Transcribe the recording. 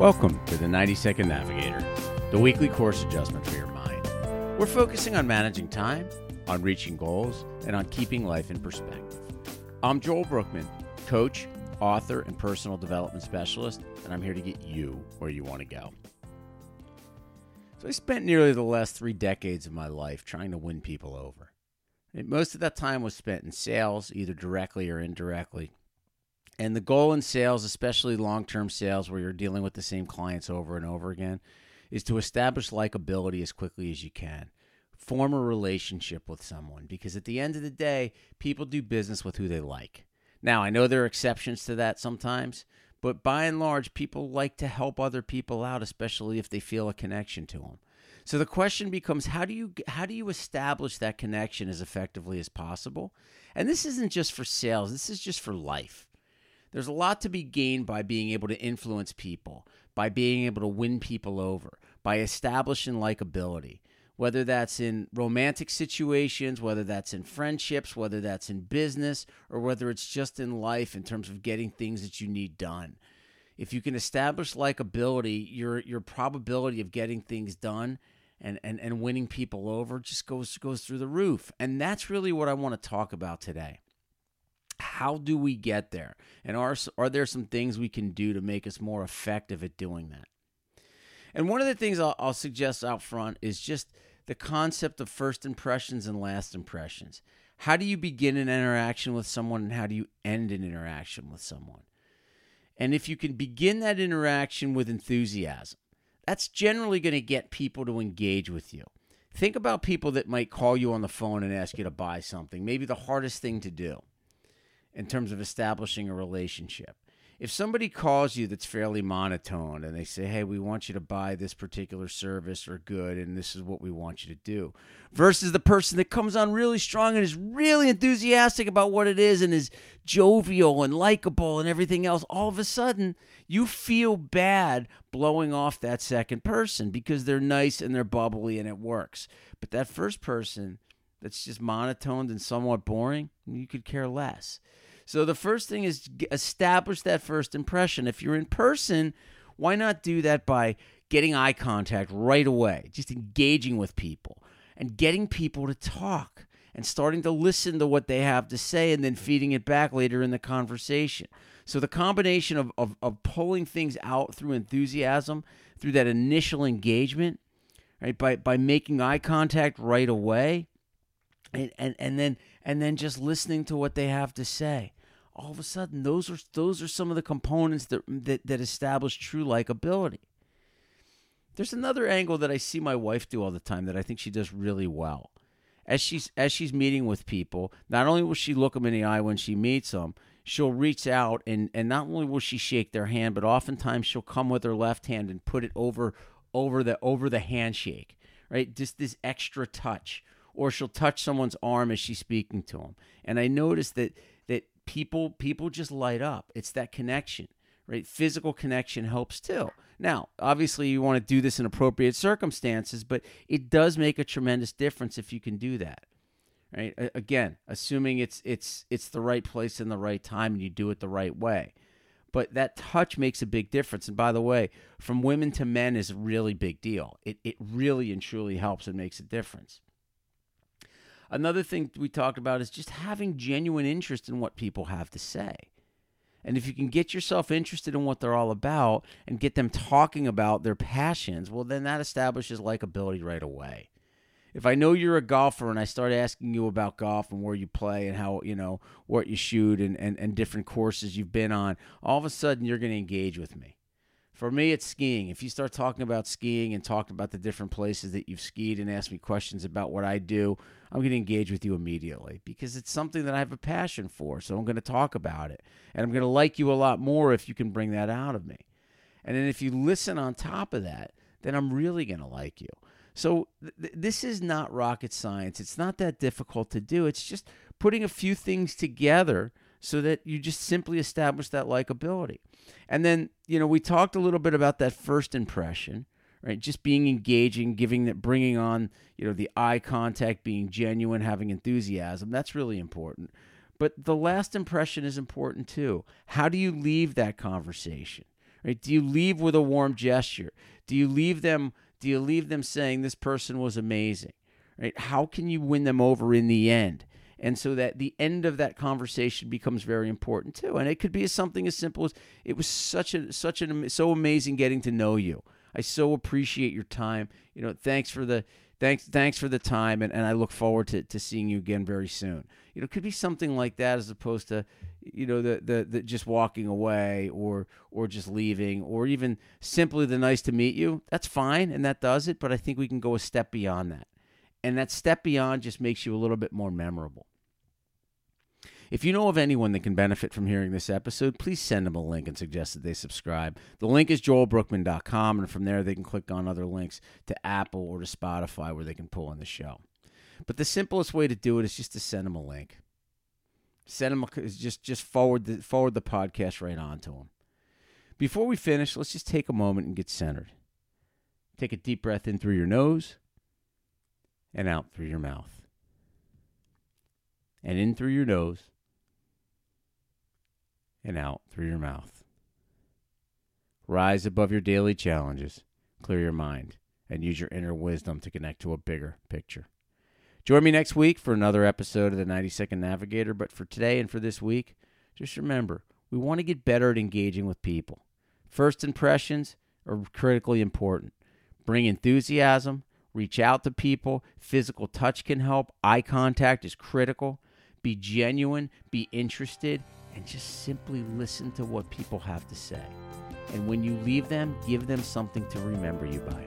Welcome to the 90 Second Navigator, the weekly course adjustment for your mind. We're focusing on managing time, on reaching goals, and on keeping life in perspective. I'm Joel Brookman, coach, author, and personal development specialist, and I'm here to get you where you want to go. So, I spent nearly the last three decades of my life trying to win people over. And most of that time was spent in sales, either directly or indirectly. And the goal in sales, especially long term sales where you're dealing with the same clients over and over again, is to establish likability as quickly as you can. Form a relationship with someone because at the end of the day, people do business with who they like. Now, I know there are exceptions to that sometimes, but by and large, people like to help other people out, especially if they feel a connection to them. So the question becomes how do you how do you establish that connection as effectively as possible? And this isn't just for sales, this is just for life. There's a lot to be gained by being able to influence people, by being able to win people over, by establishing likability. Whether that's in romantic situations, whether that's in friendships, whether that's in business, or whether it's just in life in terms of getting things that you need done. If you can establish likability, your your probability of getting things done and, and, and winning people over just goes goes through the roof. And that's really what I want to talk about today how do we get there? And are, are there some things we can do to make us more effective at doing that? And one of the things I'll, I'll suggest out front is just the concept of first impressions and last impressions. How do you begin an interaction with someone and how do you end an interaction with someone? And if you can begin that interaction with enthusiasm, that's generally going to get people to engage with you. Think about people that might call you on the phone and ask you to buy something, maybe the hardest thing to do in terms of establishing a relationship. If somebody calls you that's fairly monotone and they say, hey, we want you to buy this particular service or good, and this is what we want you to do, versus the person that comes on really strong and is really enthusiastic about what it is and is jovial and likable and everything else, all of a sudden you feel bad blowing off that second person because they're nice and they're bubbly and it works. But that first person that's just monotoned and somewhat boring, you could care less. So the first thing is establish that first impression. If you're in person, why not do that by getting eye contact right away, just engaging with people and getting people to talk and starting to listen to what they have to say and then feeding it back later in the conversation. So the combination of, of, of pulling things out through enthusiasm, through that initial engagement, right, by, by making eye contact right away, and, and, and then and then just listening to what they have to say all of a sudden those are those are some of the components that that, that establish true likability. There's another angle that I see my wife do all the time that I think she does really well. As she's as she's meeting with people, not only will she look them in the eye when she meets them, she'll reach out and and not only will she shake their hand, but oftentimes she'll come with her left hand and put it over over the over the handshake, right? Just this extra touch, or she'll touch someone's arm as she's speaking to them. And I noticed that people people just light up. It's that connection, right? Physical connection helps too. Now, obviously, you want to do this in appropriate circumstances, but it does make a tremendous difference if you can do that. Right? Again, assuming it's it's it's the right place and the right time, and you do it the right way. But that touch makes a big difference. And by the way, from women to men is a really big deal. It it really and truly helps and makes a difference. Another thing we talked about is just having genuine interest in what people have to say. And if you can get yourself interested in what they're all about and get them talking about their passions, well, then that establishes likability right away. If I know you're a golfer and I start asking you about golf and where you play and how, you know, what you shoot and, and, and different courses you've been on, all of a sudden you're going to engage with me. For me, it's skiing. If you start talking about skiing and talking about the different places that you've skied and ask me questions about what I do, I'm going to engage with you immediately because it's something that I have a passion for. So I'm going to talk about it. And I'm going to like you a lot more if you can bring that out of me. And then if you listen on top of that, then I'm really going to like you. So th- this is not rocket science. It's not that difficult to do. It's just putting a few things together so that you just simply establish that likability. And then, you know, we talked a little bit about that first impression, right? Just being engaging, giving that, bringing on, you know, the eye contact, being genuine, having enthusiasm. That's really important. But the last impression is important too. How do you leave that conversation? Right? Do you leave with a warm gesture? Do you leave them do you leave them saying this person was amazing? Right? How can you win them over in the end? And so that the end of that conversation becomes very important too. And it could be something as simple as it was such a such an so amazing getting to know you. I so appreciate your time. You know, thanks for the thanks thanks for the time and, and I look forward to, to seeing you again very soon. You know, it could be something like that as opposed to you know the, the the just walking away or or just leaving or even simply the nice to meet you. That's fine and that does it, but I think we can go a step beyond that. And that step beyond just makes you a little bit more memorable. If you know of anyone that can benefit from hearing this episode, please send them a link and suggest that they subscribe. The link is joelbrookman.com, and from there they can click on other links to Apple or to Spotify where they can pull in the show. But the simplest way to do it is just to send them a link. Send them a, just just forward the forward the podcast right on to them. Before we finish, let's just take a moment and get centered. Take a deep breath in through your nose and out through your mouth. And in through your nose and out through your mouth. Rise above your daily challenges, clear your mind, and use your inner wisdom to connect to a bigger picture. Join me next week for another episode of the 90 Second Navigator. But for today and for this week, just remember we want to get better at engaging with people. First impressions are critically important. Bring enthusiasm, reach out to people. Physical touch can help, eye contact is critical. Be genuine, be interested, and just simply listen to what people have to say. And when you leave them, give them something to remember you by.